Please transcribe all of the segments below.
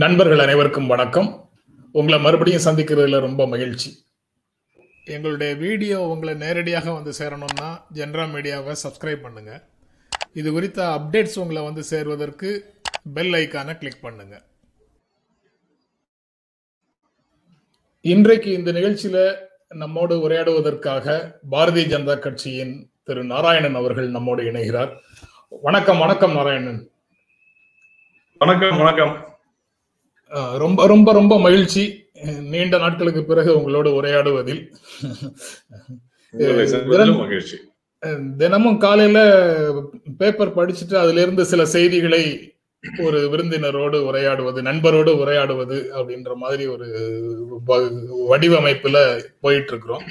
நண்பர்கள் அனைவருக்கும் வணக்கம். உங்களை மறுபடியும் சந்திக்கிறதுல ரொம்ப மகிழ்ச்சி. எங்களுடைய வீடியோ உங்களை நேரடியாக வந்து சேரணும்னா ஜென்ரா மீடியாவை சப்ஸ்கிரைப் பண்ணுங்க. இது குறித்த அப்டேட்ஸ் உங்களை வந்து சேர்வதற்கு பெல் ஐக்கானை கிளிக் பண்ணுங்க. இன்றைக்கு இந்த நிகழ்ச்சியில நம்மோடு உரையாடுவதற்காக பாரதிய ஜனதா கட்சியின் திரு நாராயணன் அவர்கள் நம்மோடு இணைகிறார். வணக்கம் வணக்கம் நாராயணன். வணக்கம் வணக்கம். ரொம்ப ரொம்ப ரொம்ப மகிழ்ச்சி. நீண்ட நாட்களுக்கு பிறகு உங்களோடு உரையாடுவதில். மகிழ்ச்சி. தினமும் காலையில பேப்பர் படிச்சுட்டு அதுல இருந்து சில செய்திகளை ஒரு விருந்தினரோடு உரையாடுவது நண்பரோடு உரையாடுவது அப்படின்ற மாதிரி ஒரு வடிவமைப்புல போயிட்டு இருக்கிறோம்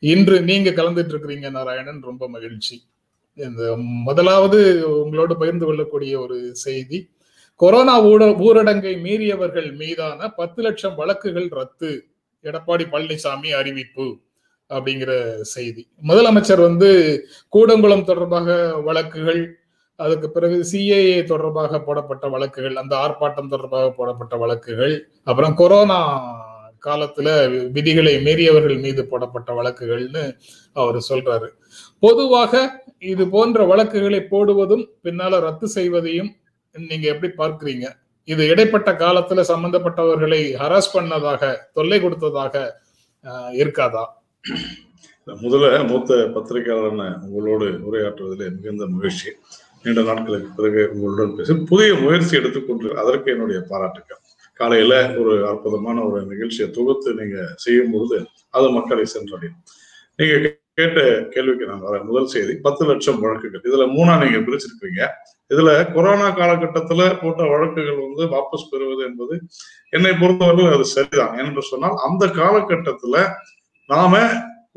இன்று நீங்க கலந்துட்டு இருக்கிறீங்க நாராயணன். ரொம்ப மகிழ்ச்சி. இந்த முதலாவது உங்களோடு பகிர்ந்து கொள்ளக்கூடிய ஒரு செய்தி கொரோனா ஊட ஊரடங்கை மீறியவர்கள் மீதான பத்து லட்சம் வழக்குகள் ரத்து. எடப்பாடி பழனிசாமி அறிவிப்பு அப்படிங்கிற செய்தி. முதலமைச்சர் வந்து கூடங்குளம் தொடர்பாக வழக்குகள் அதுக்கு பிறகு சிஏஏ தொடர்பாக போடப்பட்ட வழக்குகள் அந்த ஆர்ப்பாட்டம் தொடர்பாக போடப்பட்ட வழக்குகள் அப்புறம் கொரோனா காலத்துல விதிகளை மீறியவர்கள் மீது போடப்பட்ட வழக்குகள்னு அவர் சொல்றாரு. பொதுவாக இது போன்ற வழக்குகளை போடுவதும் பின்னால ரத்து செய்வதையும் நீங்க எப்படி பார்க்கிறீங்க? இது இடைப்பட்ட காலத்துல சம்பந்தப்பட்டவர்களை ஹராஸ் பண்ணதாக தொல்லை கொடுத்ததாக ஆஹ், இருக்காதா? முதல்ல மூத்த பத்திரிகையாளரான உங்களோடு உரையாற்றுவதில் மிகுந்த மகிழ்ச்சி. நீண்ட நாட்களுக்கு பிறகு உங்களுடன் பேசி புதிய முயற்சி எடுத்துக்கொண்டு அதற்கு என்னுடைய பாராட்டுக்கள். காலையில ஒரு அற்புதமான ஒரு நிகழ்ச்சியை தொகுத்து நீங்க செய்யும் பொழுது அது மக்களை சென்றடையும். நீங்க கேட்ட கேள்விக்கு நான் வரேன். முதல் செய்தி பத்து லட்சம் வழக்குகள். இதுல மூணா நீங்க பிரிச்சிருக்கீங்க இதுல கொரோனா காலகட்டத்துல போட்ட வழக்குகள் வந்து வாபஸ் பெறுவது என்பது என்னை பொறுத்தவரை அது சரிதான். என்று சொன்னால் அந்த காலகட்டத்துல நாம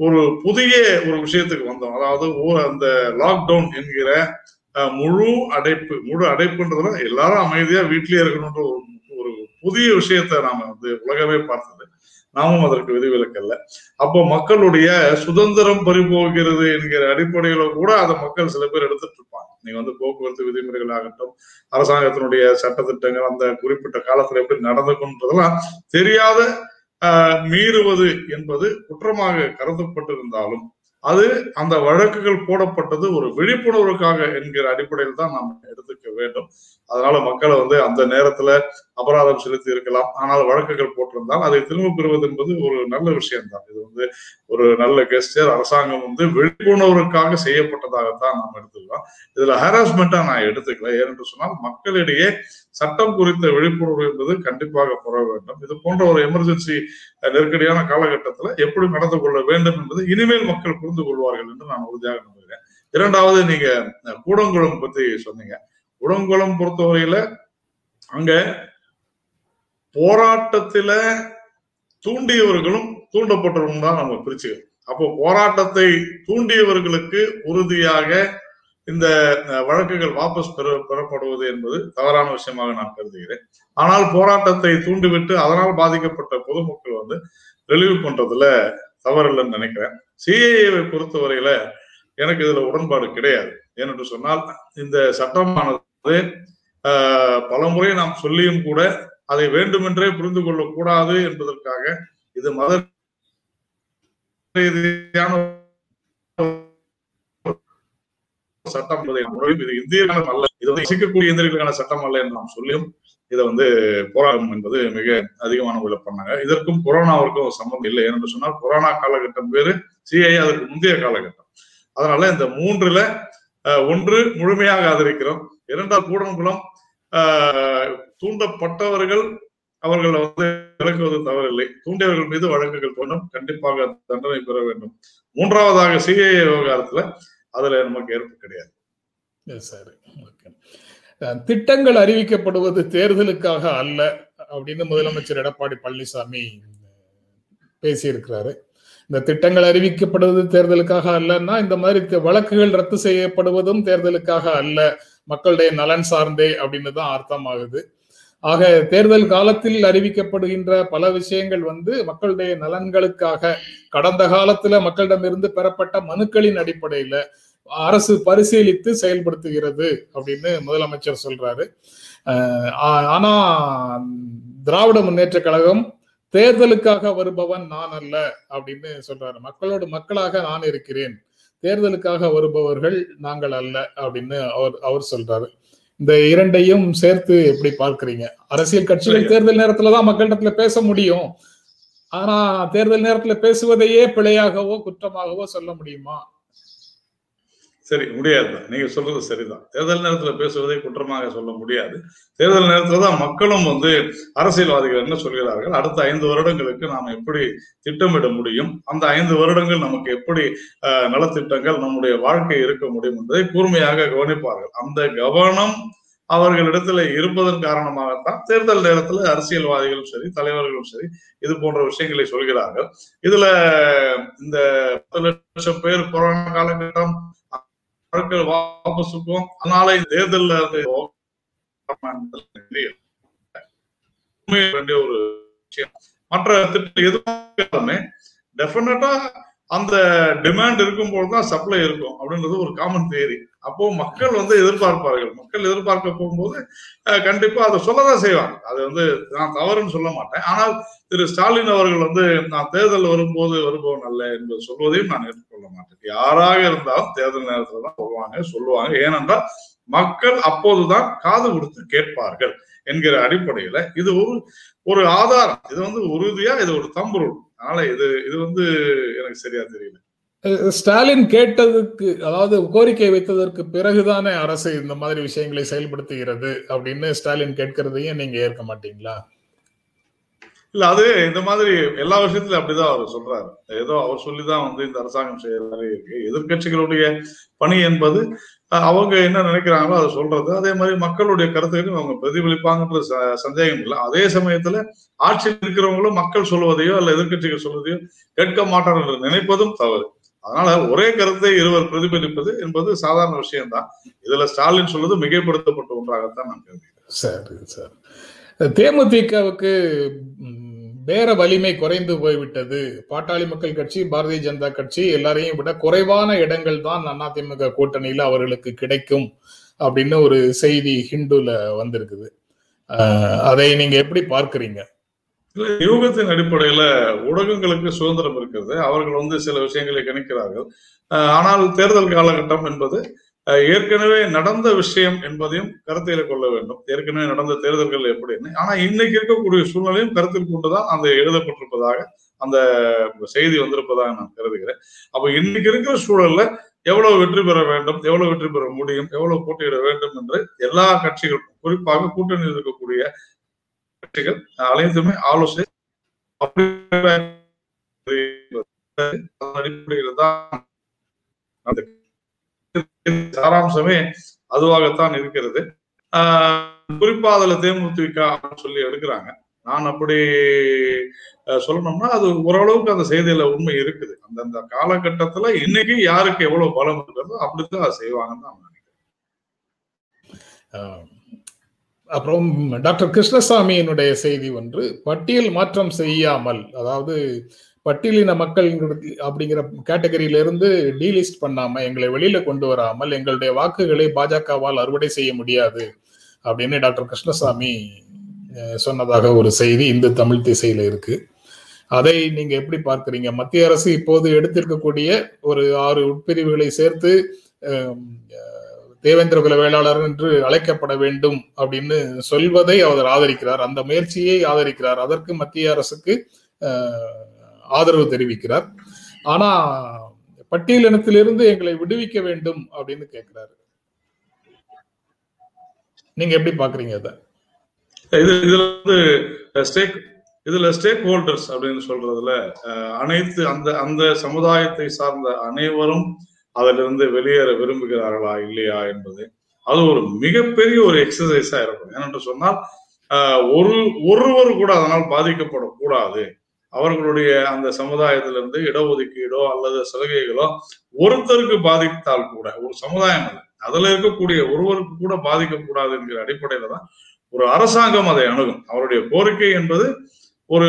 ஒரு புதிய ஒரு விஷயத்துக்கு வந்தோம். அதாவது அந்த லாக்டவுன் என்கிற முழு அடைப்பு முழு அடைப்புன்றதுல எல்லாரும் அமைதியா வீட்லயே இருக்கணும்ன்ற ஒரு ஒரு புதிய விஷயத்தை நாம வந்து உலகமே பார்த்தது. நாமும் அதற்கு விதிவிலக்கல்ல. அப்போ மக்களுடைய சுதந்திரம் பறிபோகிறது என்கிற அடிப்படையில கூட அதை மக்கள் சில பேர் எடுத்துட்டு இருப்பாங்க நீங்க வந்து போக்குவரத்து விதிமுறைகள் ஆகட்டும் அரசாங்கத்தினுடைய சட்டத்திட்டங்கள் அந்த குறிப்பிட்ட காலத்துல எப்படி நடந்துக்குன்றதெல்லாம் தெரியாத ஆஹ், மீறுவது என்பது குற்றமாக கருதப்பட்டிருந்தாலும் அது அந்த வழக்குகள் போடப்பட்டது ஒரு விழிப்புணர்வுக்காக என்கிற அடிப்படையில் தான் நாம் எடுத்துக்க வேண்டும். அதனால மக்களை வந்து அந்த நேரத்துல அபராதம் செலுத்தி இருக்கலாம். ஆனால் வழக்குகள் போட்டிருந்தால் அதை திரும்ப பெறுவது என்பது ஒரு நல்ல விஷயம்தான். இது வந்து ஒரு நல்ல கெஸ்டர் அரசாங்கம் வந்து விழிப்புணர்வுக்காக செய்யப்பட்டதாகத்தான் நாம் எடுத்துக்கலாம். இதுல ஹராஸ்மெண்டா நான் எடுத்துக்கல. ஏனென்று சொன்னால் மக்களிடையே சட்டம் குறித்த விழிப்புணர்வு என்பது கண்டிப்பாக பெற வேண்டும். இது போன்ற ஒரு எமர்ஜென்சி நெருக்கடியான காலகட்டத்துல எப்படி நடந்து கொள்ள வேண்டும் என்பது இனிமேல் மக்கள் புரிந்து கொள்வார்கள் என்று நான் உறுதியாக நம்புகிறேன். இரண்டாவது நீங்க அஹ், கூடங்குளம் பத்தி சொன்னீங்க. கூடங்குளம் பொறுத்தவரையில அங்க போராட்டத்துல தூண்டியவர்களும் தூண்டப்பட்டவர்களும் தான் நம்ம பிரிச்சுக்கணும். அப்போ போராட்டத்தை தூண்டியவர்களுக்கு உறுதியாக இந்த வழக்குகள் வாபஸ் பெற பெறப்படுவது என்பது தவறான விஷயமாக நான் கருதுகிறேன். ஆனால் போராட்டத்தை தூண்டிவிட்டு அதனால் பாதிக்கப்பட்ட பொதுமக்கள் வந்து ரிலீவ் பண்றதுல தவறில்லைன்னு நினைக்கிறேன். சிஏஏவை பொறுத்தவரையில எனக்கு இதுல உடன்பாடு கிடையாது. ஏனென்று சொன்னால் இந்த சட்டமானது ஆஹ், பலமுறை நாம் சொல்லியும் கூட அதை வேண்டுமென்றே புரிந்து கொள்ளக்கூடாது என்பதற்காக இது மத ரீதியான சட்டம் முறையும் இது இந்தியர்களும் அல்ல. இது வந்து இசைக்கக்கூடிய இந்தியர்களுக்கான சட்டம் அல்ல என்று நாம் சொல்லியும் இதை வந்து போராடும் என்பது மிக அதிகமான முறையில் பண்ணாங்க. இதற்கும் கொரோனாவிற்கும் சம்பந்தம் இல்லை. என்று சொன்னால் கொரோனா காலகட்டம் பேரு சிஐ அதற்கு முந்தைய காலகட்டம். அதனால இந்த மூன்றுல அஹ், ஒன்று முழுமையாக ஆதரிக்கிறோம். இரண்டாவது கூடங்குளம் ஆஹ், தூண்டப்பட்டவர்கள் அவர்களை வந்து விளக்குவது தவறில்லை. தூண்டியவர்கள் மீது வழக்குகள் தோண்டும் கண்டிப்பாக தண்டனை பெற வேண்டும். மூன்றாவதாக சிஐ விவகாரத்துல அதுல நமக்கு ஏற்பு கிடையாது. சரி ஓகே திட்டங்கள் அறிவிக்கப்படுவது தேர்தலுக்காக அல்ல அப்படின்னு முதலமைச்சர் எடப்பாடி பழனிசாமி பேசியிருக்கிறாரு. இந்த திட்டங்கள் அறிவிக்கப்படுவது தேர்தலுக்காக அல்லன்னா இந்த மாதிரி வழக்குகள் ரத்து செய்யப்படுவதும் தேர்தலுக்காக அல்ல. மக்களுடைய நலன் சார்ந்தே அப்படின்னு தான் அர்த்தமாகுது. ஆக தேர்தல் காலத்தில் அறிவிக்கப்படுகின்ற பல விஷயங்கள் வந்து மக்களுடைய நலன்களுக்காக கடந்த காலத்துல மக்களிடமிருந்து பெறப்பட்ட மனுக்களின் அடிப்படையில அரசு பரிசீலித்து செயல்படுத்துகிறது அப்படின்னு முதலமைச்சர் சொல்றாரு. ஆனா திராவிட முன்னேற்ற கழகம் தேர்தலுக்காக வருபவன் நான் அல்ல அப்படின்னு சொல்றாரு. மக்களோடு மக்களாக நான் இருக்கிறேன். தேர்தலுக்காக வருபவர்கள் நாங்கள் அல்ல அப்படின்னு அவர் அவர் சொல்றாரு. இந்த இரண்டையும் சேர்த்து எப்படி பார்க்கறீங்க? அரசியல் கட்சிகள் தேர்தல் நேரத்துல தான் மக்களிடத்துல பேச முடியும். ஆனா தேர்தல் நேரத்துல பேசுவதையே பிழையாகவோ குற்றமாகவோ சொல்ல முடியுமா? சரி முடியாது நீங்க சொல்றது சரிதான். தேர்தல் நேரத்துல பேசுவதை குற்றமாக சொல்ல முடியாது. தேர்தல் நேரத்துல தான் மக்களும் வந்து அரசியல்வாதிகள் என்ன சொல்கிறார்கள்? அடுத்த ஐந்து வருடங்களுக்கு நாம் எப்படி திட்டமிட முடியும்? அந்த ஐந்து வருடங்கள் நமக்கு எப்படி அஹ், நலத்திட்டங்கள் நம்முடைய வாழ்க்கை இருக்க முடியும் என்பதை கூர்மையாக கவனிப்பார்கள். அந்த கவனம் அவர்களிடத்துல இருப்பதன் காரணமாகத்தான் தேர்தல் நேரத்துல அரசியல்வாதிகளும் சரி தலைவர்களும் சரி இது போன்ற விஷயங்களை சொல்கிறார்கள். இதுல இந்த பத்து லட்சம் பேர் கொரோனா காலகட்டம் வழக்கு வாபஸுக்கும் அதனால தேர்தலில் வந்து வேண்டிய ஒரு விஷயம். மற்ற திட்டம் எதுவுமே டெஃபினட்டா அந்த டிமாண்ட் இருக்கும்போது தான் சப்ளை இருக்கும் அப்படின்றது ஒரு காமன் தேரி அப்போ மக்கள் வந்து எதிர்பார்ப்பார்கள். மக்கள் எதிர்பார்க்க போகும்போது கண்டிப்பா அதை சொல்லதான் செய்வாங்க. அது வந்து நான் தவறுன்னு சொல்ல மாட்டேன். ஆனால் திரு ஸ்டாலின் அவர்கள் வந்து நான் தேர்தல் வரும்போது வருபவன் அல்ல என்பது சொல்வதையும் நான் ஏற்றுக்கொள்ள மாட்டேன். யாராக இருந்தாலும் தேர்தல் நேரத்துல தான் வருவாங்க சொல்லுவாங்க. ஏனென்றால் மக்கள் அப்போதுதான் காது கொடுத்து கேட்பார்கள் என்கிற அடிப்படையில இது ஒரு ஒரு ஆதாரம். இது வந்து உறுதியா இது ஒரு தம்புருள். அதனால இது இது வந்து எனக்கு சரியா தெரியல. ஸ்டாலின் கேட்டதுக்கு அதாவது கோரிக்கை வைத்ததற்கு பிறகுதானே அரசு இந்த மாதிரி விஷயங்களை செயல்படுத்துகிறது அப்படின்னு ஸ்டாலின் கேட்கறதையும் நீங்க ஏற்க மாட்டீங்களா? இல்ல அது இந்த மாதிரி எல்லா விஷயத்திலும் அப்படிதான் அவர் சொல்றாரு. ஏதோ அவர் சொல்லிதான் வந்து இந்த அரசாங்கம் செய்யற இருக்கு. எதிர்க்கட்சிகளுடைய பணி என்பது அவங்க என்ன நினைக்கிறாங்களோ அதை சொல்றது. அதே மாதிரி மக்களுடைய கருத்துக்களையும் அவங்க பிரதிபலிப்பாங்கன்ற ச- சந்தேகம் இல்லை. அதே சமயத்துல ஆட்சியில் இருக்கிறவங்களும் மக்கள் சொல்வதையோ அல்ல எதிர்க்கட்சிகள் சொல்வதையோ கேட்க மாட்டார்கள் என்று நினைப்பதும் தவறு. அதனால ஒரே கருத்தை இருவர் பிரதிபலிப்பது என்பது சாதாரண விஷயம்தான். இதுல ஸ்டாலின் சொல்வது மிகைப்படுத்தப்பட்ட ஒன்றாகத்தான் நான் கருதுகிறேன். சரி சார். தேமுதிகவுக்கு பேர வேற வலிமை குறைந்து போய்விட்டது. பாட்டாளி மக்கள் கட்சி பாரதிய ஜனதா கட்சி எல்லாரையும் விட குறைவான இடங்கள் தான் அதிமுக கூட்டணியில அவர்களுக்கு கிடைக்கும் அப்படின்னு ஒரு செய்தி ஹிந்துல வந்திருக்குது. அதை நீங்க எப்படி பார்க்கறீங்க? இல்ல, யூகத்தின் அடிப்படையில ஊடகங்களுக்கு சுதந்திரம் இருக்கிறது. அவர்கள் வந்து சில விஷயங்களை கணிக்கிறார்கள். ஆனால் தேர்தல் காலகட்டம் என்பது ஏற்கனவே நடந்த விஷயம் என்பதையும் கருத்தில் கொள்ள வேண்டும். ஏற்கனவே நடந்த தேர்தல்கள் எப்படின்னு. ஆனா இன்னைக்கு இருக்கக்கூடிய சூழ்நிலையும் கருத்தில் கொண்டுதான் அந்த எழுதப்பட்டிருப்பதாக அந்த செய்தி வந்திருப்பதாக நான் கருதுகிறேன். அப்ப இன்னைக்கு இருக்கிற சூழல்ல எவ்வளவு வெற்றி பெற வேண்டும் எவ்வளவு வெற்றி பெற முடியும் எவ்வளவு போட்டியிட வேண்டும் என்று எல்லா கட்சிகளும் குறிப்பாக கூட்டணி இருக்கக்கூடிய கட்சிகள் அனைத்துமே ஆலோசனை அடிப்படையில் தான் சாராம்சமே அதுவாகத்தான் இருக்கிறது. குறிப்பா அதுல தேமுதிக சொல்லி எடுக்கிறாங்க. நான் அப்படி சொல்லணும்னா அது ஓரளவுக்கு அந்த செய்தியில உண்மை இருக்குது. அந்தந்த காலகட்டத்துல இன்னைக்கு யாருக்கு எவ்வளவு பலம் இருக்கிறதோ அப்படித்தான் அதை செய்வாங்கன்னு நான் நினைக்கிறேன். அப்புறம் டாக்டர் கிருஷ்ணசாமியினுடைய செய்தி ஒன்று பட்டியல் மாற்றம் செய்யாமல் அதாவது பட்டியலின மக்கள் அப்படிங்கிற கேட்டகரியிலிருந்து டீலிஸ்ட் பண்ணாம எங்களை வெளியில கொண்டு வராமல் எங்களுடைய வாக்குகளை பாஜகவால் அறுவடை செய்ய முடியாது அப்படின்னு டாக்டர் கிருஷ்ணசாமி சொன்னதாக ஒரு செய்தி இந்து தமிழ் திசையில இருக்கு. அதை நீங்க எப்படி பார்க்கறீங்க? மத்திய அரசு இப்போது எடுத்திருக்கக்கூடிய ஒரு ஆறு உட்பிரிவுகளை சேர்த்து தேவேந்திர குல வேளாளர் என்று அழைக்கப்பட வேண்டும் அப்படின்னு சொல்வதை அவர் ஆதரிக்கிறார். அந்த முயற்சியை ஆதரிக்கிறார். அதற்கு மத்திய அரசுக்கு ஆதரவு தெரிவிக்கிறார். ஆனா பட்டியலினத்திலிருந்து எங்களை விடுவிக்க வேண்டும் அப்படின்னு கேட்கிறாரு நீங்க எப்படி பாக்குறீங்க அதை இது இதுல வந்து ஸ்டேக் இதுல ஸ்டேக் ஹோல்டர்ஸ் அப்படின்னு சொல்றதுல அனைத்து அந்த அந்த சமுதாயத்தை சார்ந்த அனைவரும் அதிலிருந்து வெளியேற விரும்புகிறார்களா இல்லையா என்பது அது ஒரு மிகப்பெரிய ஒரு எக்ஸசைஸா இருக்கும். ஏனென்று சொன்னால் ஆஹ், ஒரு ஒருவர் கூட அதனால் பாதிக்கப்படக்கூடாது. அவர்களுடைய அந்த சமுதாயத்திலிருந்து இடஒதுக்கீடோ அல்லது சலுகைகளோ ஒருத்தருக்கு பாதித்தால் கூட ஒரு சமுதாயம் அல்ல அதுல இருக்கக்கூடிய ஒருவருக்கு கூட பாதிக்கக்கூடாது என்கிற அடிப்படையில தான் ஒரு அரசாங்கம் அதை அணுகும். அவருடைய கோரிக்கை என்பது ஒரு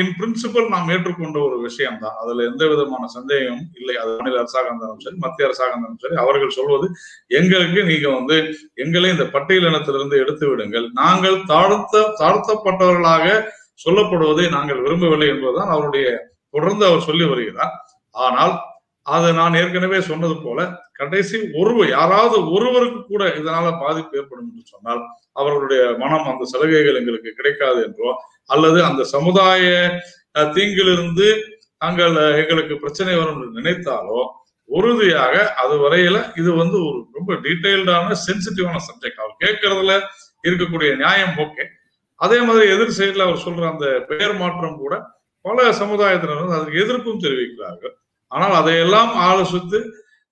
இன் பிரின்சிபல் நாம் ஏற்றுக்கொண்ட ஒரு விஷயம் தான் அதுல எந்த விதமான சந்தேகமும் இல்லை. அது மாநில அரசாங்கம் இருந்தாலும் சரி மத்திய அரசாங்கம் இருந்தாலும் சரி. அவர்கள் சொல்வது எங்களுக்கு நீங்க வந்து எங்களை இந்த பட்டியலினத்திலிருந்து எடுத்து விடுங்கள். நாங்கள் தாழ்த்த தாழ்த்தப்பட்டவர்களாக சொல்லப்படுவதை நாங்கள் விரும்பவில்லை என்பதுதான் அவருடைய தொடர்ந்து அவர் சொல்லி வருகிறார். ஆனால் அதை நான் ஏற்கனவே சொன்னது போல கடைசி ஒருவர் யாராவது ஒருவருக்கு கூட இதனால பாதிப்பு ஏற்படும் என்று சொன்னால் அவர்களுடைய மனம் அந்த சலுகைகள் எங்களுக்கு கிடைக்காது என்றோ அல்லது அந்த சமுதாய தீங்கிலிருந்து நாங்கள் எங்களுக்கு பிரச்சனை வரும் என்று நினைத்தாலோ உறுதியாக அது வரையில இது வந்து ஒரு ரொம்ப டீட்டெயில்டான சென்சிட்டிவான சப்ஜெக்ட் அவர் கேட்கறதுல இருக்கக்கூடிய நியாயம் ஓகே அதே மாதிரி எதிர் சைடில் அவர் சொல்ற அந்த பெயர் மாற்றம் கூட பல சமுதாயத்தினர் வந்து அதற்கு எதிர்ப்பும் தெரிவிக்கிறார்கள். ஆனால் அதையெல்லாம் ஆலோசித்து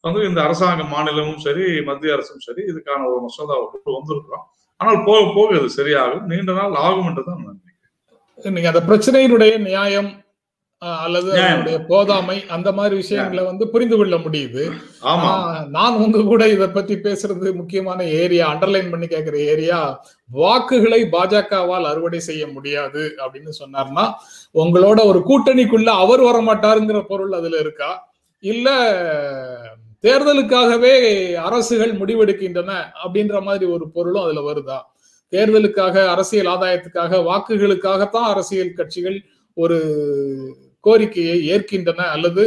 வந்து இந்த அரசாங்க மாநிலமும் சரி மத்திய அரசும் சரி இதுக்கான ஒரு மசோதாவை கொண்டு வந்திருக்கிறோம். ஆனால் போக போக இது சரியாகும். நீண்ட நாள் ஆகும் என்று தான் நான் நினைக்கிறேன். நீங்க அந்த பிரச்சனையினுடைய நியாயம் அல்லது. அதனுடைய போதாமை அந்த மாதிரி விஷயங்களை வந்து புரிந்து கொள்ள முடியுது. ஆமா. நான் உங்க கூட இத பத்தி பேசுறது முக்கியமான ஏரியா அண்டர்லைன் பண்ணி கேக்குற ஏரியா வாக்குகளை பாஜகவால் அறுவடை செய்ய முடியாது அப்படின்னு சொன்னார்னா உங்களோட ஒரு கூட்டணிக்குள்ள அவர் வரமாட்டாருங்கிற பொருள் அதுல இருக்கா? இல்ல தேர்தலுக்காகவே அரசுகள் முடிவெடுக்கின்றன அப்படின்ற மாதிரி ஒரு பொருளும் அதுல வருதா? தேர்தலுக்காக அரசியல் ஆதாயத்துக்காக வாக்குகளுக்காகத்தான் அரசியல் கட்சிகள் ஒரு கோரிக்கையை ஏற்கின்றன அல்லது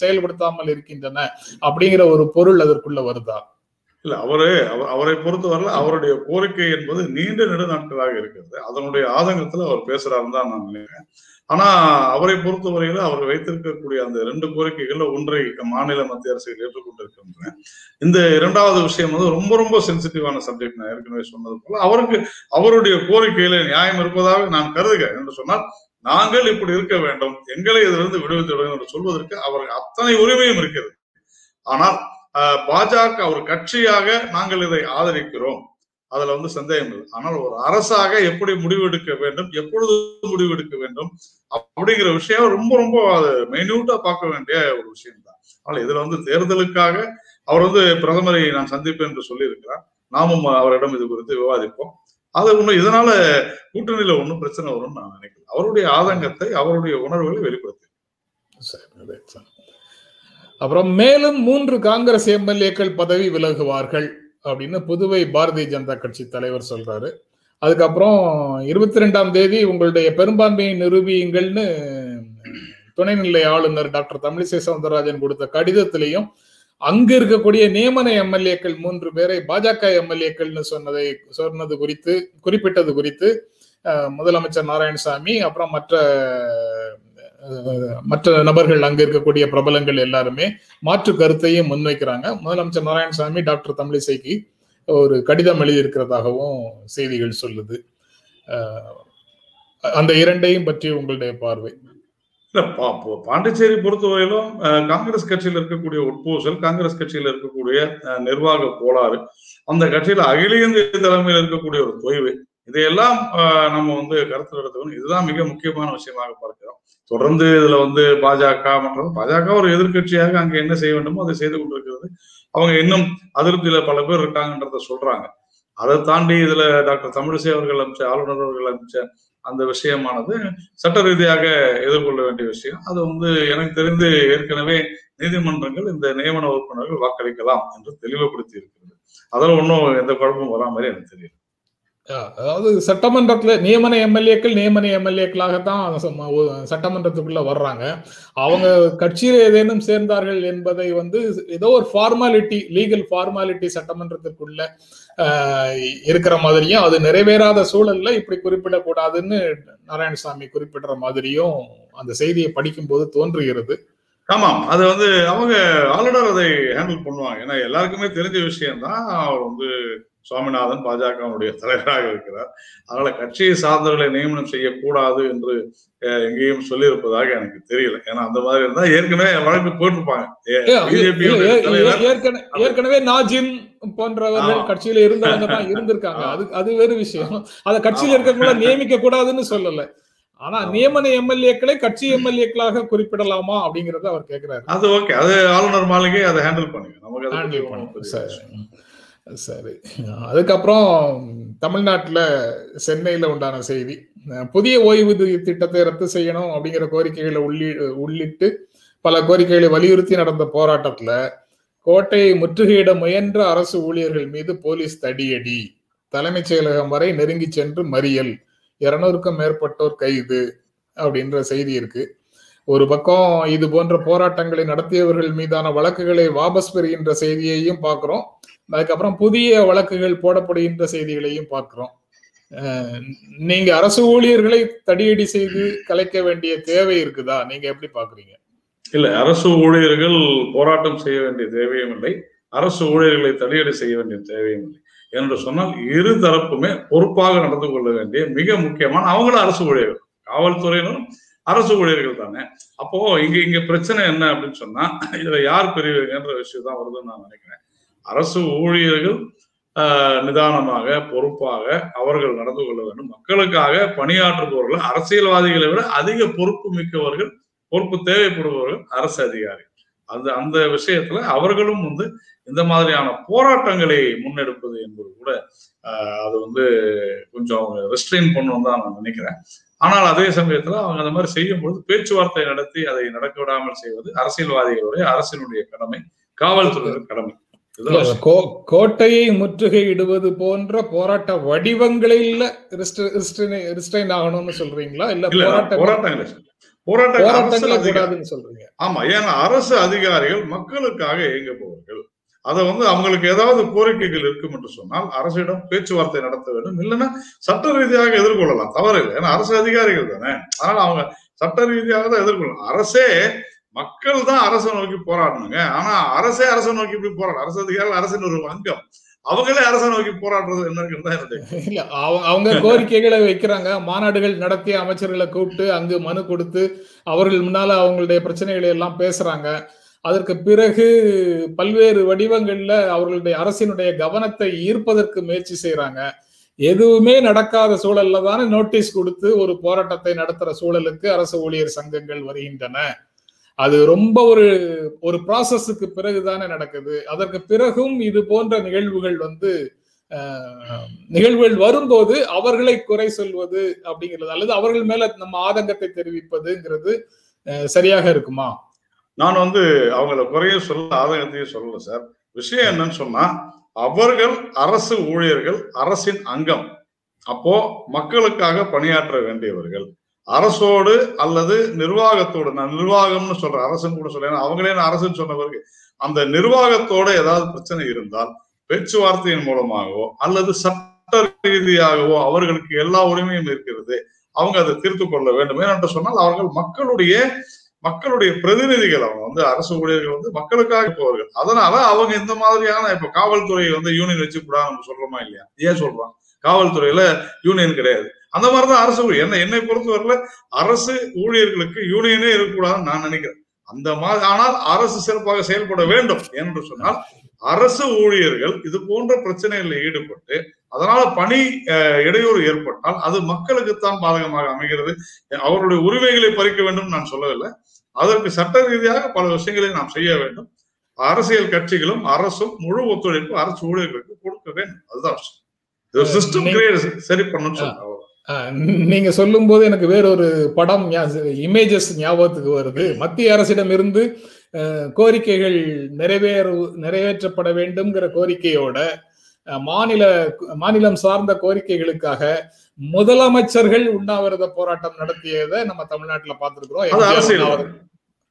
செயல்படுத்தாமல் இருக்கின்றன அப்படிங்கிற ஒரு பொருள் அதற்குள்ள வருதா? இல்ல அவரு அவரை பொறுத்தவரையில அவருடைய கோரிக்கை என்பது நீண்ட நெடு நாட்களாக இருக்கிறது. அதனுடைய ஆதங்கத்துல அவர் பேசுறாருன்னு தான் நான் நினைக்கிறேன். ஆனா அவரை பொறுத்தவரையில அவர் வைத்திருக்கக்கூடிய அந்த ரெண்டு கோரிக்கைகள்ல ஒன்றை மாநில மத்திய அரசுகள் ஏற்றுக்கொண்டிருக்கின்றன. இந்த இரண்டாவது விஷயம் வந்து ரொம்ப ரொம்ப சென்சிட்டிவான சப்ஜெக்ட். நான் ஏற்கனவே சொன்னது போல அவருக்கு அவருடைய கோரிக்கையில நியாயம் இருப்பதாக நான் கருதுகிறேன். என்று சொன்னால் நாங்கள் இப்படி இருக்க வேண்டும் எங்களை இதிலிருந்து விடுவித்து என்று சொல்வதற்கு அவருக்கு அத்தனை உரிமையும் இருக்கிறது. ஆனால் பாஜக ஒரு கட்சியாக நாங்கள் இதை ஆதரிக்கிறோம். அதுல வந்து சந்தேகம் இல்லை. ஆனால் ஒரு அரசாக எப்படி முடிவெடுக்க வேண்டும் எப்பொழுது முடிவெடுக்க வேண்டும் அப்படிங்கிற விஷயம் ரொம்ப ரொம்ப அது மைன்யூட்டா பார்க்க வேண்டிய ஒரு விஷயம் தான் ஆனால் இதுல வந்து தேர்தலுக்காக அவர் வந்து பிரதமரை நான் சந்திப்பேன் என்று சொல்லியிருக்கிறார். நாமும் அவரிடம் இது குறித்து விவாதிப்போம். அது ஒன்றும் இதனால கூட்டணியில ஒன்றும் பிரச்சனை வரும்னு நான் நினைக்கிறேன் அவருடைய ஆதங்கத்தை அவருடைய உணர்வுகளை வெளிப்படுத்தி அப்புறம் மேலும் மூன்று காங்கிரஸ் எம்எல்ஏக்கள் பதவி விலகுவார்கள் அப்படின்னு புதுவை பாரதிய ஜனதா கட்சி தலைவர் சொல்றாரு. அதுக்கப்புறம் இருபத்தி ரெண்டாம் தேதி உங்களுடைய பெரும்பான்மையை நிரூபியுங்கள்னு துணைநிலை ஆளுநர் டாக்டர் தமிழிசை சவுந்தரராஜன் கொடுத்த கடிதத்திலையும் அங்கு இருக்கக்கூடிய நியமன எம்எல்ஏக்கள் மூன்று பேரை பாஜக எம்எல்ஏக்கள்னு சொன்னதை சொன்னது குறித்து குறிப்பிட்டது குறித்து முதலமைச்சர் நாராயணசாமி அப்புறம் மற்ற மற்ற நபர்கள் அங்கு இருக்கக்கூடிய பிரபலங்கள் எல்லாருமே மாற்று கருத்தையும் முன்வைக்கிறாங்க. முதலமைச்சர் நாராயணசாமி டாக்டர் தமிழிசைக்கு ஒரு கடிதம் எழுதியிருக்கிறதாகவும் செய்திகள் சொல்லுது. அந்த இரண்டையும் பற்றி உங்களுடைய பார்வை. இல்ல பாண்டிச்சேரி பொறுத்தவரையிலும் காங்கிரஸ் கட்சியில் இருக்கக்கூடிய உட்பூசல் காங்கிரஸ் கட்சியில் இருக்கக்கூடிய நிர்வாக கோளாறு அந்த கட்சியில அகில இந்திய தலைமையில் இருக்கக்கூடிய ஒரு தொய்வு இதையெல்லாம் நம்ம வந்து கருத்தில் எடுத்துக்கணும். இதுதான் மிக முக்கியமான விஷயமாக பார்க்கிறோம். தொடர்ந்து இதுல வந்து பாஜக மற்றும் பாஜக ஒரு எதிர்க்கட்சியாக அங்க என்ன செய்ய வேண்டுமோ அதை செய்து கொண்டிருக்கிறது. அவங்க இன்னும் அதிருப்தியில பல பேர் இருக்காங்கன்றத சொல்றாங்க. அதை தாண்டி இதுல டாக்டர் தமிழிசை அவர்கள் அமைச்ச ஆளுநர் அவர்கள் அமைச்ச அந்த விஷயமானது சட்ட ரீதியாக எதிர்கொள்ள வேண்டிய விஷயம். அது வந்து எனக்கு தெரிந்து ஏற்கனவே நீதிமன்றங்கள் இந்த நியமன உறுப்பினர்கள் வாக்களிக்கலாம் என்று தெளிவுபடுத்தி இருக்கிறது அதில் ஒன்றும் எந்த குழப்பமும் வரா மாதிரி எனக்கு தெரியும் அதாவது சட்டமன்றத்தில் நியமன எம்எல்ஏக்கள் நியமன எம்எல்ஏக்களாகத்தான் சட்டமன்றத்துக்குள்ள வர்றாங்க. அவங்க கட்சியில் ஏதேனும் சேர்ந்தார்கள் என்பதை வந்து ஏதோ ஒரு ஃபார்மாலிட்டி லீகல் ஃபார்மாலிட்டி சட்டமன்றத்திற்குள்ள இருக்கிற மாதிரியும் அது நிறைவேறாத சூழல்ல இப்படி குறிப்பிடக்கூடாதுன்னு நாராயணசாமி குறிப்பிடுற மாதிரியும் அந்த செய்தியை படிக்கும்போது தோன்றுகிறது. ஆமாம். அது வந்து அவங்க ஆளுநர் அதை ஹேண்டில் பண்ணுவாங்க. ஏன்னா எல்லாருக்குமே தெரிஞ்ச விஷயம்தான். அவர் வந்து சுவாமிநாதன் பாஜகவுடைய தலைவராக இருக்கிறார். அதனால கட்சியை சார்ந்தவர்களை நியமனம் செய்யக்கூடாது என்று எங்கேயும் சொல்லியிருப்பதாக எனக்கு தெரியல. ஏன்னா அந்த மாதிரி இருந்தா ஏற்கனவே வழக்கு போட்டிருப்பாங்க. ஏற்கனவே நாஜிம் போன்றவர்கள். கட்சியில இருந்தவங்க தான் இருந்திருக்காங்க. அது அது வேறு விஷயம். அத கட்சியில ஆமா. இருக்கவங்கள நியமிக்க கூடாதுன்னு சொல்லல. ஆனா. நியமன எம்எல்ஏக்களை கட்சி எம்எல்ஏக்களாக குறிப்பிடலாமா அப்படிங்கறத அவர் கேக்குறாரு. அது ஓகே. அது ஆளுநர் மாளிகை அதை ஹேண்டில் பண்ணுங்க நமக்கு அதை சரி. அதுக்கப்புறம் தமிழ்நாட்டில் சென்னையில் உண்டான செய்தி புதிய ஓய்வூதிய திட்டத்தை ரத்து செய்யணும் அப்படிங்கிற கோரிக்கைகளை உள்ளி உள்ளிட்டு பல கோரிக்கைகளை வலியுறுத்தி நடந்த போராட்டத்தில் கோட்டையை முற்றுகையிட முயன்ற அரசு ஊழியர்கள் மீது போலீஸ் தடியடி. தலைமைச் செயலகம் வரை நெருங்கி சென்று மறியல். இருநூறுக்கும் மேற்பட்டோர் கைது அப்படின்ற செய்தி இருக்கு. ஒரு பக்கம் இது போன்ற போராட்டங்களை நடத்தியவர்கள் மீதான வழக்குகளை வாபஸ் பெறுகின்ற செய்தியையும் பார்க்குறோம் அதுக்கப்புறம் புதிய வழக்குகள் போடப்படுகின்ற செய்திகளையும் பார்க்கிறோம். நீங்க அரசு ஊழியர்களை தடியடி செய்து கலைக்க வேண்டிய தேவை இருக்குதா? நீங்க எப்படி பாக்குறீங்க இல்ல அரசு ஊழியர்கள் போராட்டம் செய்ய வேண்டிய தேவையும் இல்லை. அரசு ஊழியர்களை தடியடி செய்ய வேண்டிய தேவையும் இல்லை. என்று சொன்னால் இரு தரப்புமே பொறுப்பாக நடந்து கொள்ள வேண்டிய மிக முக்கியமான அவங்களும் அரசு ஊழியர்கள். காவல்துறையினரும் அரசு ஊழியர்கள் தானே. அப்போ இங்க இங்க பிரச்சனை என்ன அப்படின்னு சொன்னா இதுல யார் பெரியவங்கன்ற விஷயம் தான் வருதுன்னு நான் நினைக்கிறேன். அரசு ஊழியர்கள் நிதானமாக பொறுப்பாக அவர்கள் நடந்து கொள்ள வேண்டும். மக்களுக்காக பணியாற்றுபவர்கள் அரசியல்வாதிகளை விட அதிக பொறுப்பு மிக்கவர்கள் பொறுப்பு தேவைப்படுபவர்கள் அரசு அதிகாரிகள். அந்த அந்த விஷயத்துல அவர்களும் வந்து இந்த மாதிரியான போராட்டங்களை முன்னெடுப்பது என்பது கூட அது வந்து கொஞ்சம் அவங்க ரெஸ்ட்ரெயின் பண்ணணும் தான் நான் நினைக்கிறேன். ஆனால் அதே சமயத்துல அவங்க அந்த மாதிரி செய்யும் பொழுது பேச்சுவார்த்தை நடத்தி அதை நடக்க விடாமல் செய்வது அரசியல்வாதிகளுடைய அரசினுடைய கடமை காவல்துறையின் கடமை. கோட்டையை முற்றுகையிடுவது போன்ற போராட்ட வடிவங்களில் ஆகணும்னு சொல்றீங்களா? இல்ல போராட்டங்களை. போராட்டங்கள் கூடாதுன்னு சொல்றீங்க. ஆமா ஏன்னா அரசு அதிகாரிகள் மக்களுக்காக இயங்குபவர்கள். அதை வந்து அவங்களுக்கு ஏதாவது கோரிக்கைகள் இருக்கும் என்று சொன்னால் அரசிடம் பேச்சுவார்த்தை நடத்த வேண்டும். இல்லைன்னா சட்ட ரீதியாக எதிர்கொள்ளலாம். தவறு இல்லை ஏன்னா அரசு அதிகாரிகள் தானே. அதனால அவங்க சட்ட ரீதியாக தான் எதிர்கொள்ளலாம். அரசே மக்கள் தான் அரசை நோக்கி போராடணுங்க. ஆனா அரசே அரசை நோக்கி இப்படி போராடும் அரசு அதிகாரிகள் அரசின் ஒரு அங்கம் அவங்களே அரசை நோக்கி போராடுறது என்னங்கிறது இல்ல அவங்க அவங்க கோரிக்கைகளை வைக்கிறாங்க. மாநாடுகள் நடத்தி அமைச்சர்களை கூப்பிட்டு அங்கு மனு கொடுத்து அவர்கள் முன்னால அவங்களுடைய பிரச்சனைகளை எல்லாம் பேசுறாங்க. அதற்கு பிறகு பல்வேறு வடிவங்கள்ல அவர்களுடைய அரசினுடைய கவனத்தை ஈர்ப்பதற்கு முயற்சி செய்யறாங்க எதுவுமே நடக்காத சூழல்ல தானே நோட்டீஸ் கொடுத்து ஒரு போராட்டத்தை நடத்துற சூழலுக்கு அரசு ஊழியர் சங்கங்கள் வருகின்றன. அது ரொம்ப ஒரு ஒரு ப்ராசஸுக்கு பிறகுதானே நடக்குது. அதற்கு பிறகும் இது போன்ற நிகழ்வுகள் வந்து நிகழ்வுகள் வரும்போது அவர்களை குறை சொல்வது அப்படிங்கிறது அல்லது அவர்கள் மேல நம்ம ஆதங்கத்தை தெரிவிப்பதுங்கிறது சரியாக இருக்குமா? நான் வந்து அவங்கள குறைய சொல்ல ஆதங்கத்தையும் சொல்லல சார். விஷயம் என்னன்னு சொன்னா அவர்கள் அரசு ஊழியர்கள் அரசின் அங்கம். அப்போ மக்களுக்காக பணியாற்ற வேண்டியவர்கள். அரசோடு அல்லது நிர்வாகத்தோடு நான் நிர்வாகம்னு சொல்றேன் அரசுன்னு கூட சொல்றேன் அவங்களே நான் அரசுன்னு சொன்ன பிறகு அந்த நிர்வாகத்தோட ஏதாவது பிரச்சனை இருந்தால் பேச்சுவார்த்தையின் மூலமாகவோ அல்லது சட்ட ரீதியாகவோ அவர்களுக்கு எல்லா உரிமையும் இருக்கிறது அவங்க அதை தீர்த்து கொள்ள வேண்டும். ஏனென்று சொன்னால் அவர்கள் மக்களுடைய மக்களுடைய பிரதிநிதிகள் அவங்க வந்து அரசு ஊழியர்கள் வந்து மக்களுக்காக போவார்கள். அதனால அவங்க இந்த மாதிரியான இப்ப காவல்துறை வந்து யூனியன் வச்சு கூடாது நம்ம சொல்றோமா இல்லையா? ஏன் சொல்றோம்? காவல்துறையில யூனியன் கிடையாது. அந்த மாதிரிதான் அரசு என்ன என்னை பொறுத்தவரையில அரசு ஊழியர்களுக்கு யூனியனே இருக்கக்கூடாதுன்னு நான் நினைக்கிறேன். அந்த மாதிரி ஆனால் அரசு சிறப்பாக செயல்பட வேண்டும் என்று சொன்னால் அரசு ஊழியர்கள் இது போன்ற பிரச்சனைகளில் ஈடுபட்டு அதனால பணி இடையூறு ஏற்பட்டால் அது மக்களுக்குத்தான் பாதகமாக அமைகிறது. அவருடைய உரிமைகளை பறிக்க வேண்டும் நான் சொல்லவில்லை. அதற்கு சட்ட ரீதியாக பல விஷயங்களை நாம் செய்ய வேண்டும். அரசியல் கட்சிகளும் அரசும் முழு ஒத்துழைப்பு அரசு ஊழியர்களுக்கு கொடுக்க வேண்டும். அதுதான் சிஸ்டம் சரி பண்ணணும்னு சொல்றேன். நீங்க சொல்லும் போது எனக்கு வேறொரு படம் இமேஜஸ் ஞாபகத்துக்கு வருது. மத்திய அரசிடம் இருந்து கோரிக்கைகள் நிறைவேறு நிறைவேற்றப்பட வேண்டும்ங்கிற கோரிக்கையோட மாநில மாநிலம் சார்ந்த கோரிக்கைகளுக்காக முதலமைச்சர்கள் உண்ணாவிரத போராட்டம் நடத்தியதை நம்ம தமிழ்நாட்டுல பார்த்திருக்கிறோம். அரசியல். உண்ணாவிரத-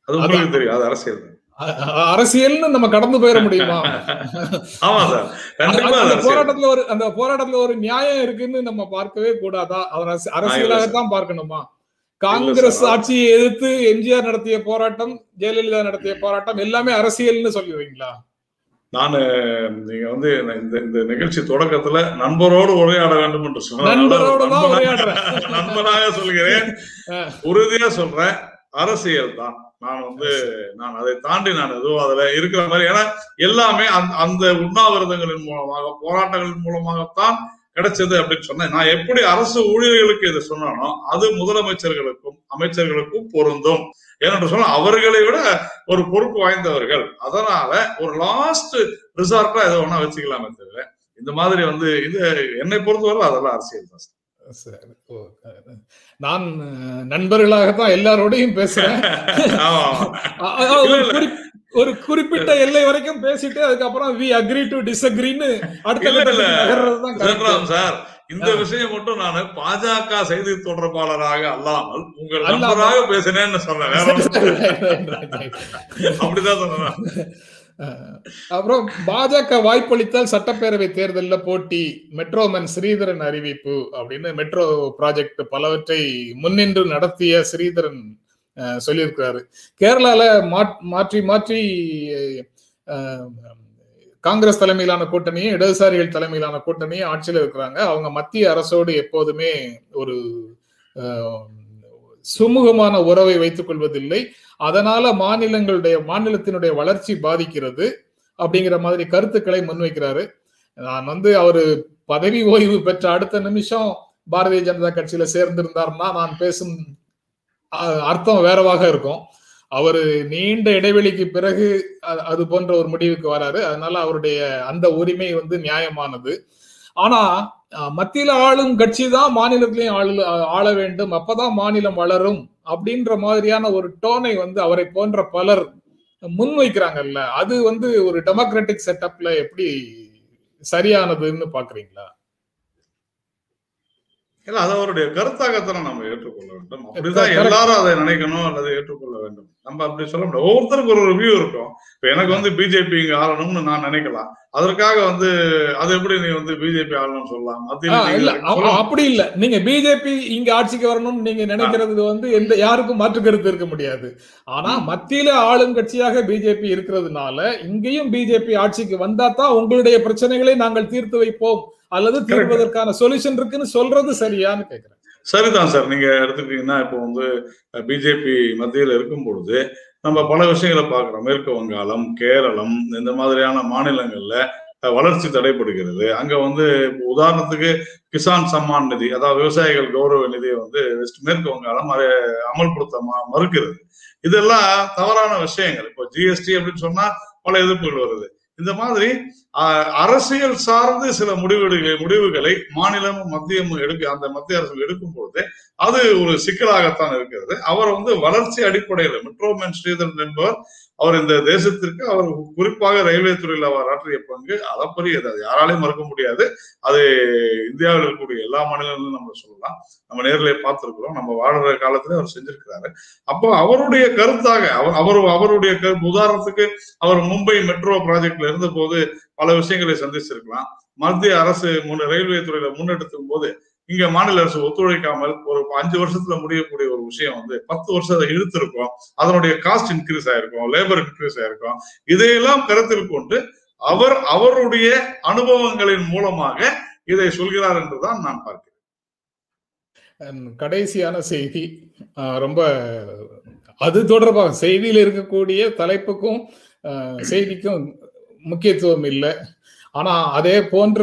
அது உங்களுக்கு தெரியும். அது அரசியல். அரசியல்னு நம்ம கடந்து போயிட முடியுமா? ஆமா சார். கண்டிப்பா அந்த போராட்டத்துல ஒரு அந்த போராட்டத்துல ஒரு நியாயம் இருக்குன்னு நம்ம பார்க்கவே கூடாதா? அவர் அரசு- அரசியலாகத்தான் பார்க்கணுமா? காங்கிரஸ். ஆட்சியை எதிர்த்து எம்ஜிஆர் நடத்திய போராட்டம் ஜெயலலிதா நடத்திய போராட்டம் எல்லாமே அரசியல்னு சொல்லுவீங்களா நானு நீங்க வந்து இந்த இந்த நிகழ்ச்சி தொடக்கத்துல நண்பரோடு உரையாட வேண்டும் என்று தான் நண்பனாக- சொல்கிறேன். உறுதியா சொல்றேன் அரசியல் தான் நான் வந்து நான் அதை தாண்டி நான் எதுவும் அதுல இருக்கிற மாதிரி. ஏன்னா எல்லாமே அந்த அந்த உண்ணாவிரதங்களின் மூலமாக போராட்டங்களின் மூலமாகத்தான் கிடைச்சது அப்படின்னு சொன்னேன். நான் எப்படி அரசு ஊழியர்களுக்கு இதை சொன்னானோ அது முதலமைச்சர்களுக்கும் அமைச்சர்களுக்கும் பொருந்தும். ஏனென்று சொன்னா அவர்களை விட ஒரு பொறுப்பு வாய்ந்தவர்கள். அதனால ஒரு லாஸ்ட் ரிசார்ட்டா எதை வேணா வச்சுக்கலாமே தவிர இந்த மாதிரி வந்து இது என்னை பொறுத்தவரை அதெல்லாம் அரசியல் தான் நான் நண்பர்களாகத்தான் எல்லாரோடையும் பேசுறேன். ஒரு குறிப்பிட்ட எல்லை வரைக்கும் பேசிட்டு அதுக்கப்புறம் வி அக்ரி டு டிஸ்அக்ரின்னு அடுத்த சார் இந்த. விஷயம் மட்டும் நான் பாஜக செய்தி தொடர்பாளராக அல்லாமல் உங்கள். நண்பராக பேசினேன்னு சொன்னேன். அப்படிதான் சொன்னேன் அப்புறம் பாஜக வாய்ப்பளித்தால் சட்டப்பேரவை தேர்தலில் போட்டி. மெட்ரோமன் ஸ்ரீதரன் அறிவிப்பு அப்படின்னு மெட்ரோ ப்ராஜெக்ட் பலவற்றை முன்னின்று நடத்திய ஸ்ரீதரன் சொல்லியிருக்கிறாரு. கேரளால மாற்றி மாற்றி காங்கிரஸ் தலைமையிலான கூட்டணியும் இடதுசாரிகள் தலைமையிலான கூட்டணியும் ஆட்சியில் இருக்கிறாங்க. அவங்க மத்திய அரசோடு எப்போதுமே ஒரு சுமூகமான உறவை வைத்துக் கொள்வதில்லை. அதனால மாநிலங்களுடைய மாநிலத்தினுடைய வளர்ச்சி பாதிக்கிறது அப்படிங்கிற மாதிரி கருத்துக்களை முன்வைக்கிறாரு. நான் வந்து அவரு பதவி ஓய்வு பெற்ற அடுத்த நிமிஷம் பாரதிய ஜனதா கட்சியில சேர்ந்திருந்தார்னா நான் பேசும் அ- அர்த்தம் வேறவாக இருக்கும். அவரு நீண்ட இடைவெளிக்கு பிறகு அது போன்ற ஒரு முடிவுக்கு வராரு. அதனால அவருடைய அந்த உரிமை வந்து நியாயமானது. ஆனா மத்தியில ஆளும் கட்சி தான் மாநிலத்திலையும் ஆளு ஆள வேண்டும். அப்பதான் மாநிலம் வளரும் அப்படின்ற மாதிரியான ஒரு டோனை வந்து அவரை போன்ற பலர் முன்வைக்கிறாங்கல்ல அது வந்து ஒரு டெமோக்ராட்டிக் செட்டப்ல எப்படி சரியானதுன்னு பாக்குறீங்களா? இல்ல அது அவருடைய கருத்தாகத்தான் நம்ம ஏற்றுக்கொள்ள வேண்டும். அப்படிதான். எல்லாரும் அதை நினைக்கணும் அல்லது ஏற்றுக்கொள்ள வேண்டும். நம்ம அப்படி சொல்ல முடியாது. ஒவ்வொருத்தருக்கு ஒரு ரிவ்யூ இருக்கும். இப்ப எனக்கு வந்து பிஜேபி இங்க ஆளணும்னு நான் நினைக்கலாம். அதற்காக வந்து அது எப்படி நீ வந்து பிஜேபி ஆளணும்னு சொல்லலாம்? அப்படி இல்ல. நீங்க பிஜேபி இங்க ஆட்சிக்கு வரணும்னு நீங்க நினைக்கிறது வந்து எந்த யாருக்கும் மாற்று கருத்து இருக்க முடியாது. ஆனா மத்தியில ஆளும் கட்சியாக பிஜேபி இருக்கிறதுனால இங்கேயும் பிஜேபி ஆட்சிக்கு வந்தா தான் உங்களுடைய பிரச்சனைகளை நாங்கள் தீர்த்து வைப்போம். அல்லது தீர்வதற்கான சொல்யூஷன் இருக்குன்னு சொல்றது சரியான்னு கேக்குறேன். சரிதான் சார். நீங்க எடுத்துக்கிட்டீங்கன்னா இப்போ வந்து பிஜேபி மத்தியில் இருக்கும் பொழுது நம்ம பல விஷயங்களை பார்க்கிறோம். மேற்கு வங்காளம் கேரளம் இந்த மாதிரியான மாநிலங்கள்ல வளர்ச்சி தடைபடுகிறது. அங்க வந்து இப்போ உதாரணத்துக்கு கிசான் சம்மான் நிதி அதாவது விவசாயிகள் கௌரவ நிதியை வந்து வெஸ்ட் மேற்கு வங்காளம் அதை அமல்படுத்த ம- மறுக்கிறது. இதெல்லாம் தவறான விஷயங்கள். இப்போ ஜிஎஸ்டி அப்படின்னு சொன்னா பல எதிர்ப்புகள் வருது. இந்த மாதிரி அஹ், அரசியல் சார்ந்து சில முடிவுகளை முடிவுகளை மாநிலமும் மத்தியமும் எடுக்க அந்த மத்திய அரசு எடுக்கும் பொழுது அது ஒரு சிக்கலாகத்தான் இருக்கிறது. அவர் வந்து வளர்ச்சி அடிப்படையில் மெட்ரோமேன் ஸ்ரீதரன் என்பவர் அவர் இந்த தேசத்திற்கு அவர் குறிப்பாக ரயில்வே துறையில் அவர் ஆற்றிய பங்கு அளப்பரியது. அது யாராலையும் மறுக்க முடியாது. அது இந்தியாவில் இருக்கக்கூடிய எல்லா மாநிலங்களும் நம்ம சொல்லலாம். நம்ம நேரில் பார்த்துருக்குறோம். நம்ம வாழ்ற காலத்துல அவர் செஞ்சிருக்கிறாரு. அப்போ அவருடைய கருத்தாக அவர் அவர் அவருடைய கருத்து உதாரணத்துக்கு அவர் மும்பை மெட்ரோ ப்ராஜெக்ட்ல இருந்த போது பல விஷயங்களை சந்திச்சிருக்கலாம். மத்திய அரசு முன்ன ரயில்வே துறையில முன்னெடுத்தும் போது இங்க மாநில அரசு ஒத்துழைக்காமல் ஒரு அஞ்சு வருஷத்துல முடியக்கூடிய ஒரு விஷயம் வந்து பத்து வருஷத்தை இழுத்திருக்கும். அதனுடைய காஸ்ட் இன்க்ரீஸ் ஆயிருக்கும் லேபர் இன்க்ரீஸ் ஆயிருக்கும். இதையெல்லாம் கருத்தில் கொண்டு அவர் அவருடைய அனுபவங்களின் மூலமாக இதை சொல்கிறார் என்றுதான் நான் பார்க்கிறேன். கடைசியான செய்தி ரொம்ப அது தொடர்பாக செய்தியில் இருக்கக்கூடிய தலைப்புக்கும் செய்திக்கும் முக்கியத்துவம் இல்லை. ஆனா அதே போன்ற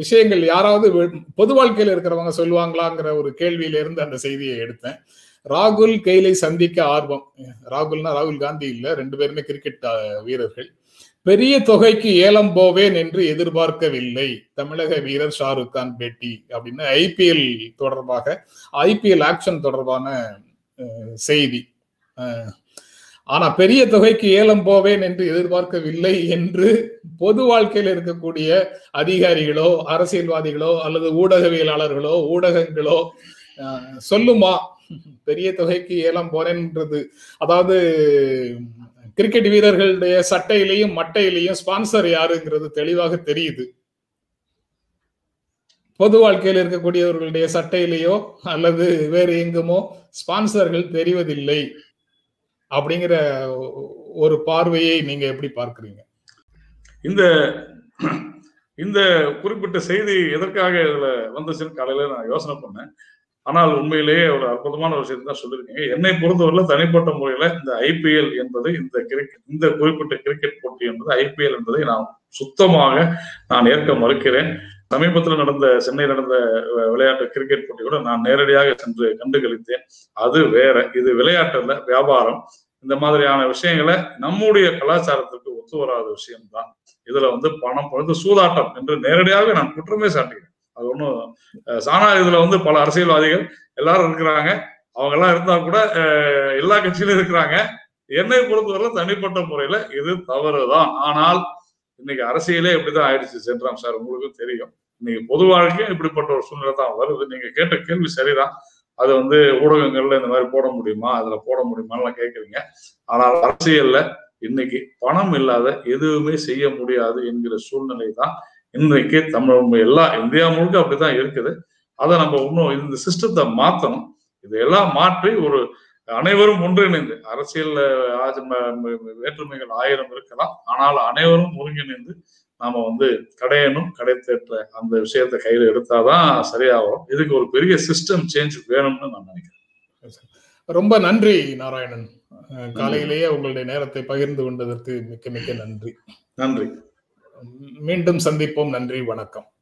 விஷயங்கள் யாராவது பொது வாழ்க்கையில் இருக்கிறவங்க சொல்லுவாங்களாங்கிற ஒரு கேள்வியில இருந்து அந்த செய்தியை எடுத்தேன். ராகுல் கெய்லை சந்திக்க ஆர்வம். ராகுல்னா ராகுல் காந்தி இல்லை ரெண்டு பேருமே கிரிக்கெட் வீரர்கள். பெரிய தொகைக்கு ஏலம் போவேன் என்று எதிர்பார்க்கவில்லை. தமிழக வீரர் ஷாருக் கான் பேட்டி அப்படின்னு ஐபிஎல் தொடர்பாக ஐபிஎல் ஆக்ஷன் தொடர்பான செய்தி. ஆனா பெரிய தொகைக்கு ஏலம் போவேன் என்று எதிர்பார்க்கவில்லை என்று பொது வாழ்க்கையில் இருக்கக்கூடிய அதிகாரிகளோ அரசியல்வாதிகளோ அல்லது ஊடகவியலாளர்களோ ஊடகங்களோ சொல்லுமா? பெரிய தொகைக்கு ஏலம் போறேன்றது. அதாவது கிரிக்கெட் வீரர்களுடைய சட்டையிலையும் மட்டையிலையும் ஸ்பான்சர் யாருங்கிறது தெளிவாக தெரியுது. பொது வாழ்க்கையில் இருக்கக்கூடியவர்களுடைய சட்டையிலேயோ அல்லது வேறு எங்குமோ ஸ்பான்சர்கள் தெரிவதில்லை. அப்படிங்கிற ஒரு பார்வையை நீங்க எப்படி பார்க்குறீங்க? இந்த இந்த குறிப்பிட்ட செய்தி எதற்காக இதுல வந்துச்சுன்னு காலையில நான் யோசனை பண்ணேன். ஆனால் உண்மையிலேயே ஒரு அற்புதமான ஒரு விஷயத்தை தான் சொல்லியிருக்கீங்க. என்னை பொறுத்தவரையில தனிப்பட்ட முறையில இந்த ஐபிஎல் என்பது இந்த கிரிக்கெட் இந்த குறிப்பிட்ட கிரிக்கெட் போட்டி என்பது ஐபிஎல் என்பதை நான் சுத்தமாக நான் ஏற்க மறுக்கிறேன். சமீபத்தில் நடந்த சென்னை நடந்த விளையாட்டு கிரிக்கெட் போட்டி கூட நான் நேரடியாக சென்று கண்டு கழித்தேன் அது வேற. இது விளையாட்டுல வியாபாரம். இந்த மாதிரியான விஷயங்களை நம்முடைய கலாச்சாரத்துக்கு ஒத்து வராத விஷயம்தான். இதுல வந்து பணம் பொழுது சூதாட்டம் என்று நேரடியாக நான் குற்றமே சாட்டுகிறேன். அது ஒன்றும் சாணா இதுல வந்து பல அரசியல்வாதிகள் எல்லாரும் இருக்கிறாங்க. அவங்க எல்லாம் இருந்தா கூட எல்லா கட்சியிலும் இருக்கிறாங்க. என்னை பொறுத்தவரை தனிப்பட்ட முறையில இது தவறுதான். ஆனால் இன்னைக்கு அரசியலே இப்படிதான் ஆயிடுச்சு சென்றாம் சார். உங்களுக்கும் தெரியும். இன்னைக்கு பொது வாழ்க்கையும் இப்படிப்பட்ட ஒரு சூழ்நிலை தான் வருது. நீங்க கேட்ட கேள்வி சரிதான். அது வந்து ஊடகங்கள்ல இந்த மாதிரி போட முடியுமா? அதுல போட முடியுமான்லாம் கேட்குறீங்க ஆனால் அரசியல்ல இன்னைக்கு பணம் இல்லாத எதுவுமே செய்ய முடியாது என்கிற சூழ்நிலை தான் இன்றைக்கு தமிழ் எல்லா இந்தியா முழுக்க அப்படிதான் இருக்குது. அதை நம்ம இன்னும் இந்த சிஸ்டத்தை மாற்றணும் இதையெல்லாம் மாற்றி ஒரு அனைவரும் ஒன்றிணைந்து அரசியல் வேற்றுமைகள் ஆயிரம் இருக்கலாம். ஆனால் அனைவரும் ஒருங்கிணைந்து நாம வந்து கடையணும் கடை தேற்ற அந்த விஷயத்தை கையில எடுத்தாதான் சரியாகும். இதுக்கு ஒரு பெரிய சிஸ்டம் சேஞ்ச் வேணும்னு நான் நினைக்கிறேன். ரொம்ப நன்றி நாராயணன். காலையிலேயே உங்களுடைய நேரத்தை பகிர்ந்து கொண்டதற்கு மிக்க மிக்க நன்றி. நன்றி. மீண்டும் சந்திப்போம். நன்றி வணக்கம்.